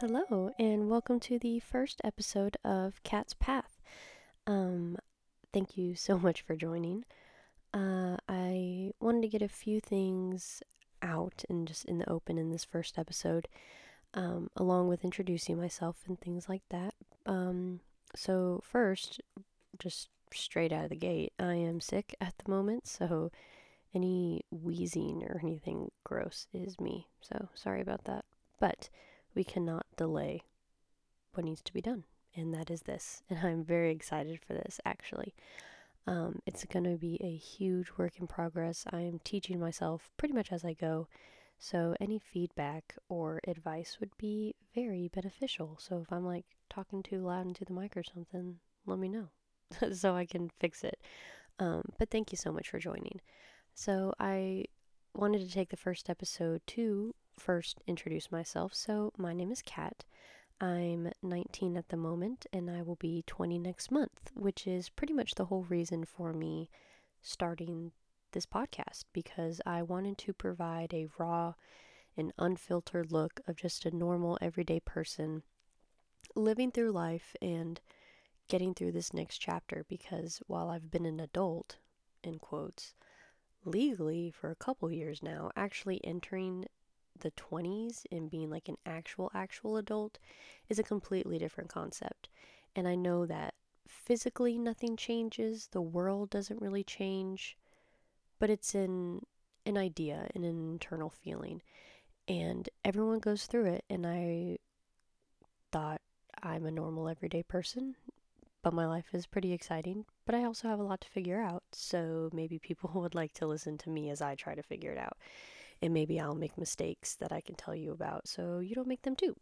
Hello, and welcome to the first episode of Cat's Path. Um, thank you so much for joining. Uh, I wanted to get a few things out and just in the open in this first episode, um, along with introducing myself and things like that. Um, so, first, just straight out of the gate, I am sick at the moment, so any wheezing or anything gross is me. So, sorry about that. But we cannot delay what needs to be done, and that is this. And I'm very excited for this, actually. Um, it's going to be a huge work in progress. I am teaching myself pretty much as I go. So, any feedback or advice would be very beneficial. So, if I'm like talking too loud into the mic or something, let me know so I can fix it. Um, but thank you so much for joining. So, I wanted to take the first episode to first introduce myself. So, my name is Kat. I'm 19 at the moment, and I will be 20 next month, which is pretty much the whole reason for me starting this podcast because I wanted to provide a raw and unfiltered look of just a normal, everyday person living through life and getting through this next chapter. Because while I've been an adult, in quotes, legally for a couple years now, actually entering the 20s and being like an actual, actual adult is a completely different concept. And I know that physically nothing changes, the world doesn't really change, but it's in an idea and an internal feeling. And everyone goes through it. And I thought I'm a normal, everyday person, but my life is pretty exciting. But I also have a lot to figure out. So maybe people would like to listen to me as I try to figure it out and maybe I'll make mistakes that I can tell you about so you don't make them too.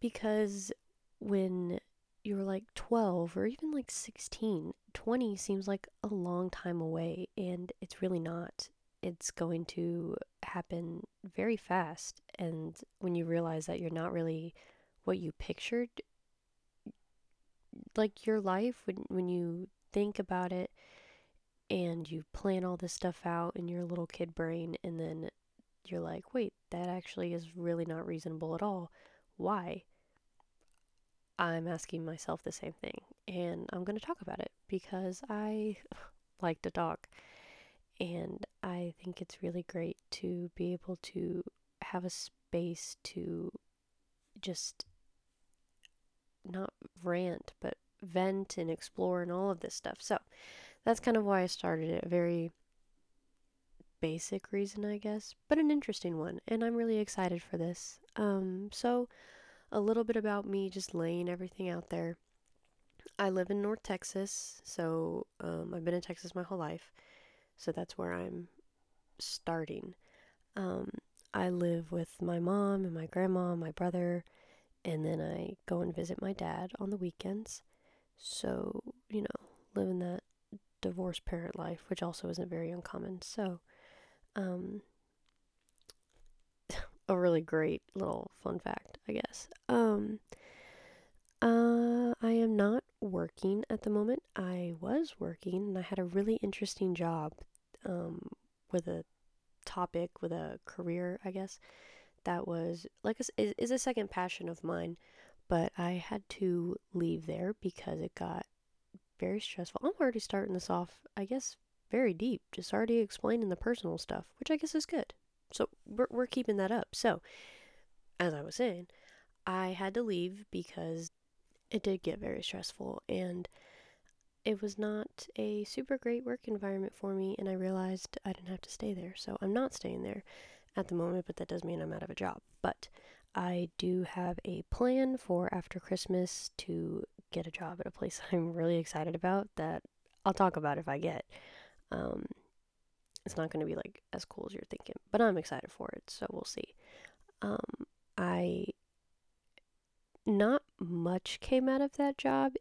Because when you're like 12 or even like 16, 20 seems like a long time away, and it's really not. It's going to happen very fast. And when you realize that you're not really what you pictured, like your life, when, when you think about it, and you plan all this stuff out in your little kid brain and then you're like, wait, that actually is really not reasonable at all. Why? I'm asking myself the same thing and I'm going to talk about it because I like to talk and I think it's really great to be able to have a space to just not rant but vent and explore and all of this stuff. So, that's kind of why I started it. A very basic reason, I guess, but an interesting one. And I'm really excited for this. Um, so, a little bit about me just laying everything out there. I live in North Texas, so um, I've been in Texas my whole life. So that's where I'm starting. Um, I live with my mom and my grandma, and my brother, and then I go and visit my dad on the weekends. So, you know, living that divorced parent life, which also isn't very uncommon. So, um, a really great little fun fact, I guess. Um, uh, I am not working at the moment. I was working and I had a really interesting job um, with a topic, with a career, I guess, that was like a, is, is a second passion of mine. But I had to leave there because it got very stressful. I'm already starting this off, I guess, very deep, just already explaining the personal stuff, which I guess is good. So we're, we're keeping that up. So, as I was saying, I had to leave because it did get very stressful and it was not a super great work environment for me. And I realized I didn't have to stay there. So I'm not staying there at the moment, but that does mean I'm out of a job. But I do have a plan for after Christmas to get a job at a place I'm really excited about that I'll talk about if I get. Um, it's not going to be like as cool as you're thinking, but I'm excited for it, so we'll see. Um, I not much came out of that job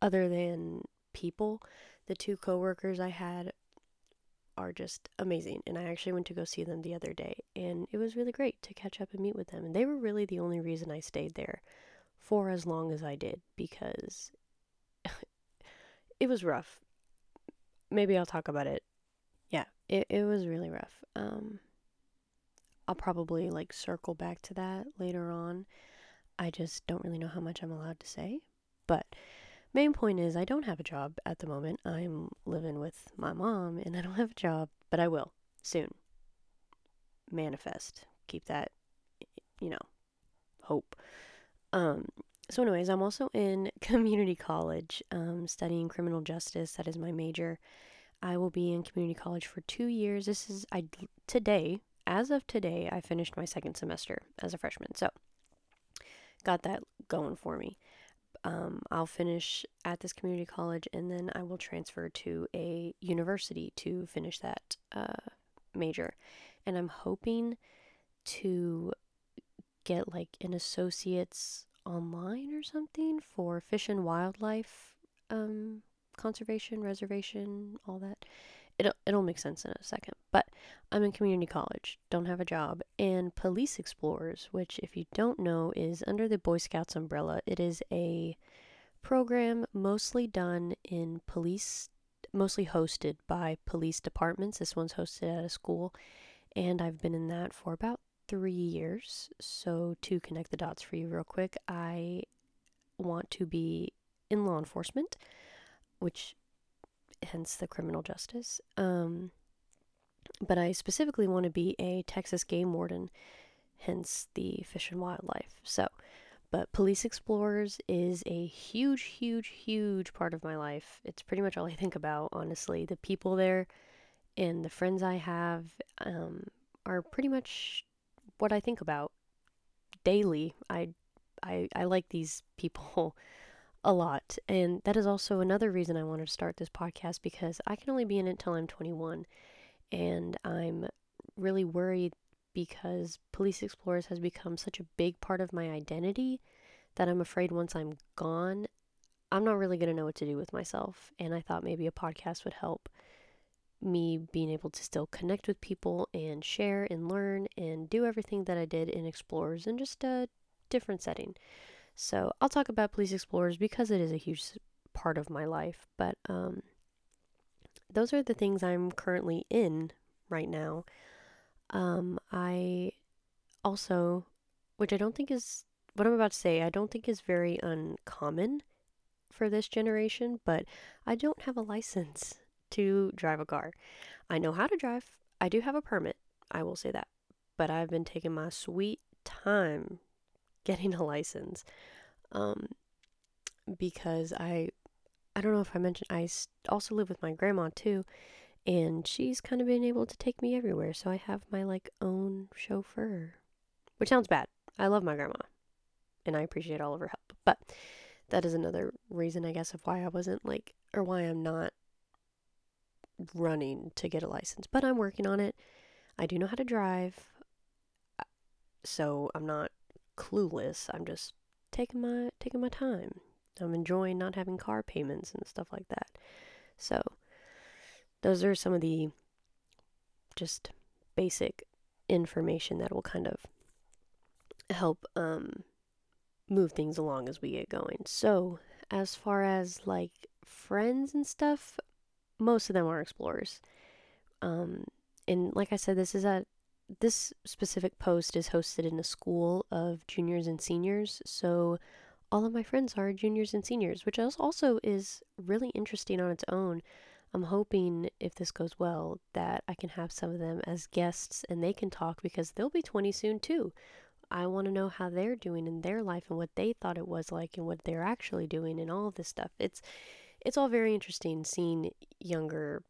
other than people. The two coworkers I had are just amazing, and I actually went to go see them the other day, and it was really great to catch up and meet with them. And they were really the only reason I stayed there for as long as I did because it was rough. Maybe I'll talk about it. Yeah, it, it was really rough. Um, I'll probably like circle back to that later on. I just don't really know how much I'm allowed to say. But main point is I don't have a job at the moment. I'm living with my mom and I don't have a job, but I will soon. Manifest. Keep that you know, hope. Um so anyways, I'm also in community college um studying criminal justice. That is my major. I will be in community college for 2 years. This is I today, as of today, I finished my second semester as a freshman. So, got that going for me. Um, I'll finish at this community college and then I will transfer to a university to finish that uh, major. And I'm hoping to get like an associate's online or something for fish and wildlife um, conservation, reservation, all that. It'll, it'll make sense in a second. But I'm in community college, don't have a job, and Police Explorers, which, if you don't know, is under the Boy Scouts umbrella. It is a program mostly done in police, mostly hosted by police departments. This one's hosted at a school, and I've been in that for about three years. So, to connect the dots for you, real quick, I want to be in law enforcement, which hence the criminal justice. Um, but I specifically want to be a Texas game warden, hence the fish and wildlife. So, but Police Explorers is a huge, huge, huge part of my life. It's pretty much all I think about, honestly. The people there and the friends I have um, are pretty much what I think about daily. I, I, I like these people a lot. And that is also another reason I wanted to start this podcast because I can only be in it until I'm 21. And I'm really worried because Police Explorers has become such a big part of my identity that I'm afraid once I'm gone, I'm not really going to know what to do with myself. And I thought maybe a podcast would help me being able to still connect with people and share and learn and do everything that I did in Explorers in just a different setting. So I'll talk about Police Explorers because it is a huge part of my life. But um, those are the things I'm currently in right now. Um, I also, which I don't think is what I'm about to say, I don't think is very uncommon for this generation, but I don't have a license to drive a car. I know how to drive. I do have a permit. I will say that. But I've been taking my sweet time getting a license um, because I I don't know if I mentioned I also live with my grandma too and she's kind of been able to take me everywhere so I have my like own chauffeur which sounds bad. I love my grandma and I appreciate all of her help. But that is another reason I guess of why I wasn't like or why I'm not running to get a license, but I'm working on it. I do know how to drive. So I'm not clueless. I'm just taking my taking my time. I'm enjoying not having car payments and stuff like that. So those are some of the just basic information that will kind of help um, move things along as we get going. So, as far as like friends and stuff, most of them are explorers. Um, and like I said, this is a this specific post is hosted in a school of juniors and seniors. So all of my friends are juniors and seniors, which also is really interesting on its own. I'm hoping if this goes well that I can have some of them as guests and they can talk because they'll be 20 soon too. I want to know how they're doing in their life and what they thought it was like and what they're actually doing and all of this stuff. It's it's all very interesting seeing younger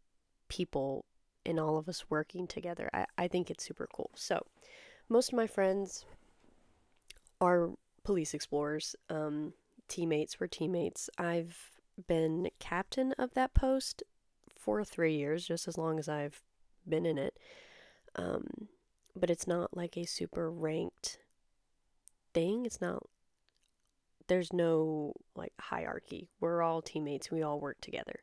people and all of us working together. I, I think it's super cool. So, most of my friends are police explorers. Um, teammates were teammates. I've been captain of that post for three years, just as long as I've been in it. Um, but it's not like a super ranked thing. It's not, there's no like hierarchy. We're all teammates. We all work together.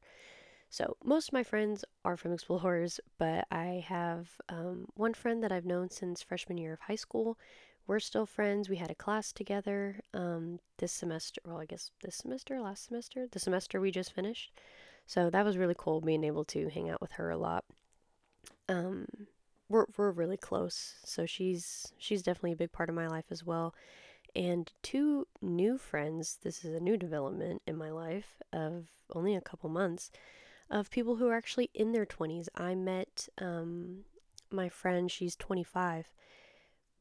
So, most of my friends are from Explorers, but I have um, one friend that I've known since freshman year of high school. We're still friends. We had a class together um, this semester. Well, I guess this semester, last semester, the semester we just finished. So, that was really cool being able to hang out with her a lot. Um, we're we're really close. So she's she's definitely a big part of my life as well. And two new friends, this is a new development in my life of only a couple months, of people who are actually in their 20s. I met um, my friend, she's 25,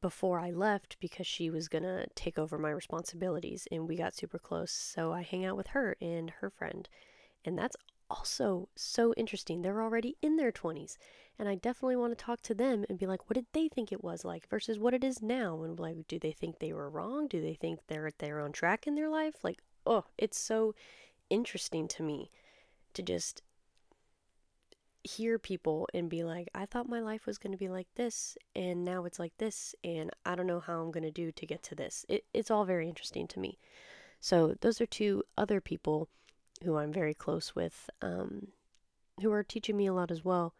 before I left because she was going to take over my responsibilities and we got super close. So I hang out with her and her friend. And that's also so interesting. They're already in their 20s. And I definitely want to talk to them and be like, what did they think it was like versus what it is now? And like, do they think they were wrong? Do they think they're they're on track in their life? Like, oh, it's so interesting to me to just hear people and be like, I thought my life was going to be like this, and now it's like this, and I don't know how I'm going to do to get to this. It, it's all very interesting to me. So, those are two other people who I'm very close with, um, who are teaching me a lot as well.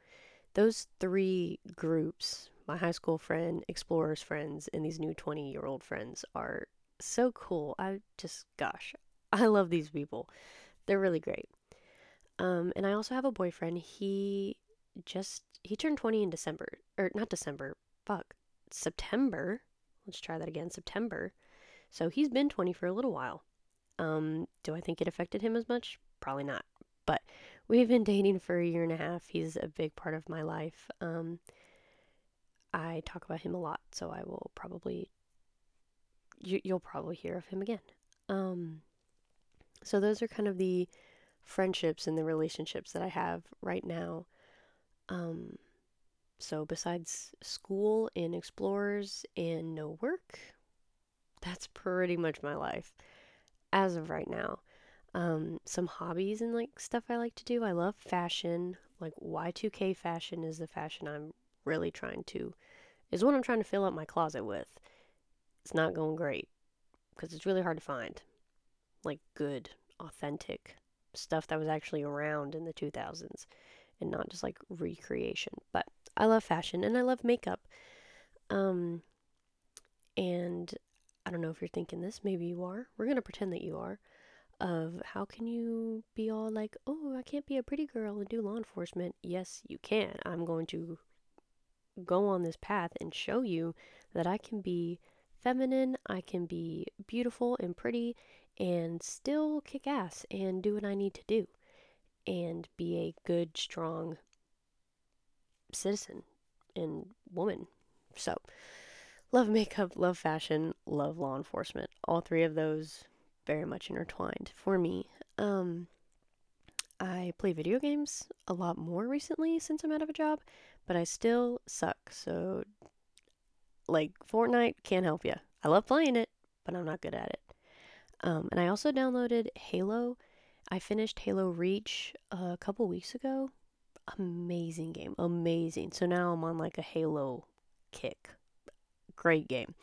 Those three groups, my high school friend, explorers friends, and these new 20 year old friends, are so cool. I just, gosh, I love these people. They're really great. Um, and I also have a boyfriend. He just he turned 20 in December or not December. Fuck. September. Let's try that again. September. So he's been 20 for a little while. Um, do I think it affected him as much? Probably not. But we've been dating for a year and a half. He's a big part of my life. Um, I talk about him a lot, so I will probably you, will probably hear of him again. Um, so those are kind of the friendships and the relationships that I have right now. Um, so besides school and explorers and no work, that's pretty much my life as of right now. Um, some hobbies and like stuff I like to do. I love fashion. Like Y2K fashion is the fashion I'm really trying to, is what I'm trying to fill up my closet with. It's not going great because it's really hard to find like good, authentic stuff that was actually around in the 2000s and not just like recreation. But I love fashion and I love makeup. Um, and I don't know if you're thinking this, maybe you are. We're going to pretend that you are. Of how can you be all like, oh, I can't be a pretty girl and do law enforcement? Yes, you can. I'm going to go on this path and show you that I can be feminine, I can be beautiful and pretty, and still kick ass and do what I need to do and be a good, strong citizen and woman. So, love makeup, love fashion, love law enforcement. All three of those very much intertwined for me. Um, I play video games a lot more recently since I'm out of a job, but I still suck. So, like, Fortnite can't help you. I love playing it, but I'm not good at it. Um, and I also downloaded Halo. I finished Halo Reach a couple weeks ago. Amazing game. Amazing. So now I'm on like a Halo kick. Great game.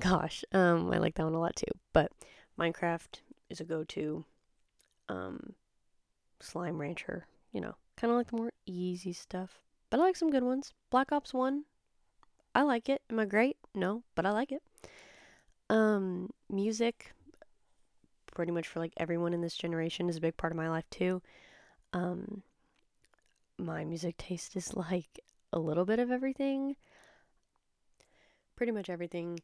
Gosh, um, I like that one a lot too. But Minecraft is a go to. Um, Slime Rancher, you know, kind of like the more easy stuff. But I like some good ones. Black Ops 1, I like it. Am I great? No, but I like it. Um, music, pretty much for like everyone in this generation is a big part of my life too. Um, my music taste is like a little bit of everything. Pretty much everything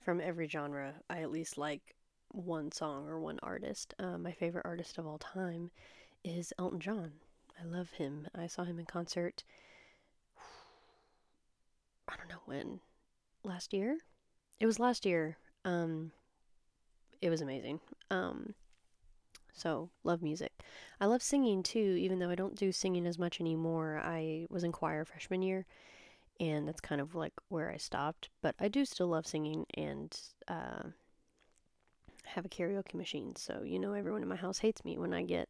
from every genre. I at least like one song or one artist. Uh, my favorite artist of all time is Elton John. I love him. I saw him in concert. I don't know when. Last year? It was last year. Um, it was amazing. Um, so love music. I love singing too, even though I don't do singing as much anymore. I was in choir freshman year, and that's kind of like where I stopped. But I do still love singing and uh, have a karaoke machine. So you know, everyone in my house hates me when I get,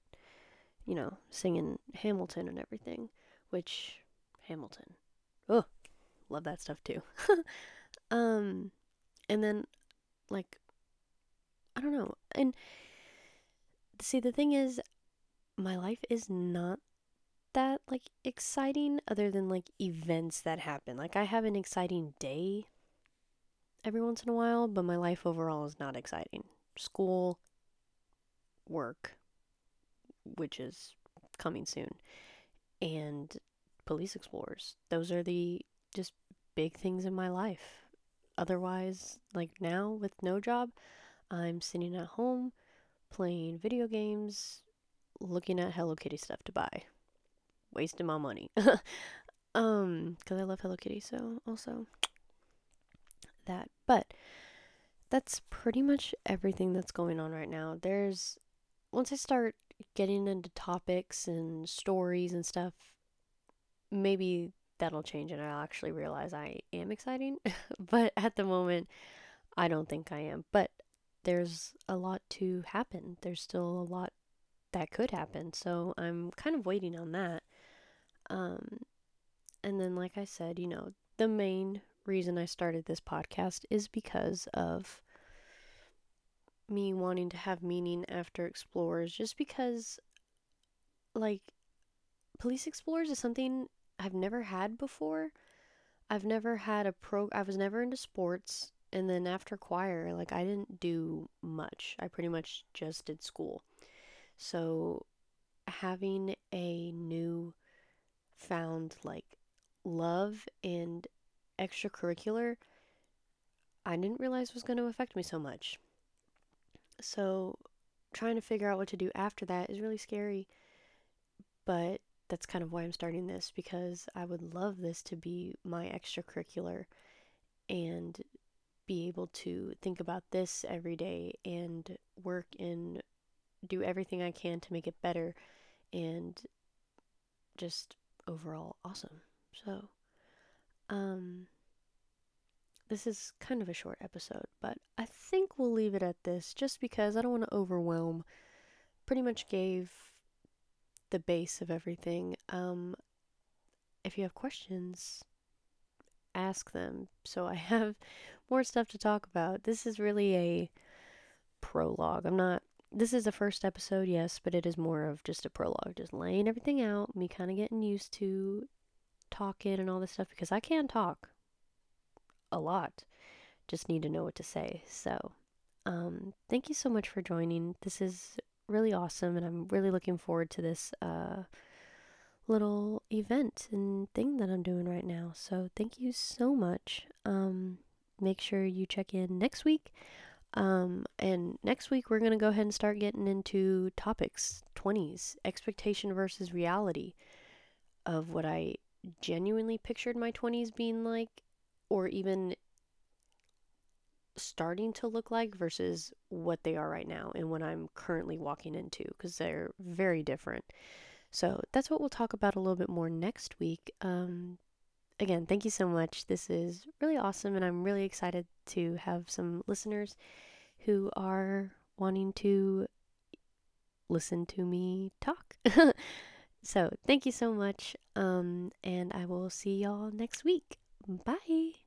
you know, singing Hamilton and everything. Which Hamilton, oh, love that stuff too. um, and then like I don't know. And see, the thing is, my life is not that like exciting other than like events that happen. Like I have an exciting day every once in a while, but my life overall is not exciting. School, work, which is coming soon, and police explorers. Those are the just big things in my life. Otherwise, like now with no job, I'm sitting at home playing video games, looking at Hello Kitty stuff to buy. Wasting my money. um, cuz I love Hello Kitty, so also that. But that's pretty much everything that's going on right now. There's once I start getting into topics and stories and stuff, maybe that'll change and I'll actually realize I am exciting. but at the moment, I don't think I am. But there's a lot to happen. There's still a lot that could happen. So I'm kind of waiting on that. Um, and then, like I said, you know, the main reason I started this podcast is because of me wanting to have meaning after explorers, just because, like, police explorers is something I've never had before. I've never had a pro, I was never into sports. And then after choir, like, I didn't do much. I pretty much just did school. So having a new found, like, love and extracurricular, I didn't realize was going to affect me so much. So, trying to figure out what to do after that is really scary. But that's kind of why I'm starting this because I would love this to be my extracurricular and be able to think about this every day and work and do everything I can to make it better and just overall awesome. So, um, this is kind of a short episode, but I think we'll leave it at this just because I don't want to overwhelm. Pretty much gave the base of everything. Um, if you have questions, ask them. So I have more stuff to talk about. This is really a prologue. I'm not. This is the first episode, yes, but it is more of just a prologue, just laying everything out, me kind of getting used to talking and all this stuff because I can talk a lot. Just need to know what to say. So, um, thank you so much for joining. This is really awesome, and I'm really looking forward to this uh, little event and thing that I'm doing right now. So, thank you so much. Um, make sure you check in next week. Um, and next week, we're going to go ahead and start getting into topics 20s, expectation versus reality of what I genuinely pictured my 20s being like, or even starting to look like versus what they are right now and what I'm currently walking into because they're very different. So that's what we'll talk about a little bit more next week. Um, again, thank you so much. This is really awesome, and I'm really excited to have some listeners who are wanting to listen to me talk. so thank you so much, um, and I will see y'all next week. Bye.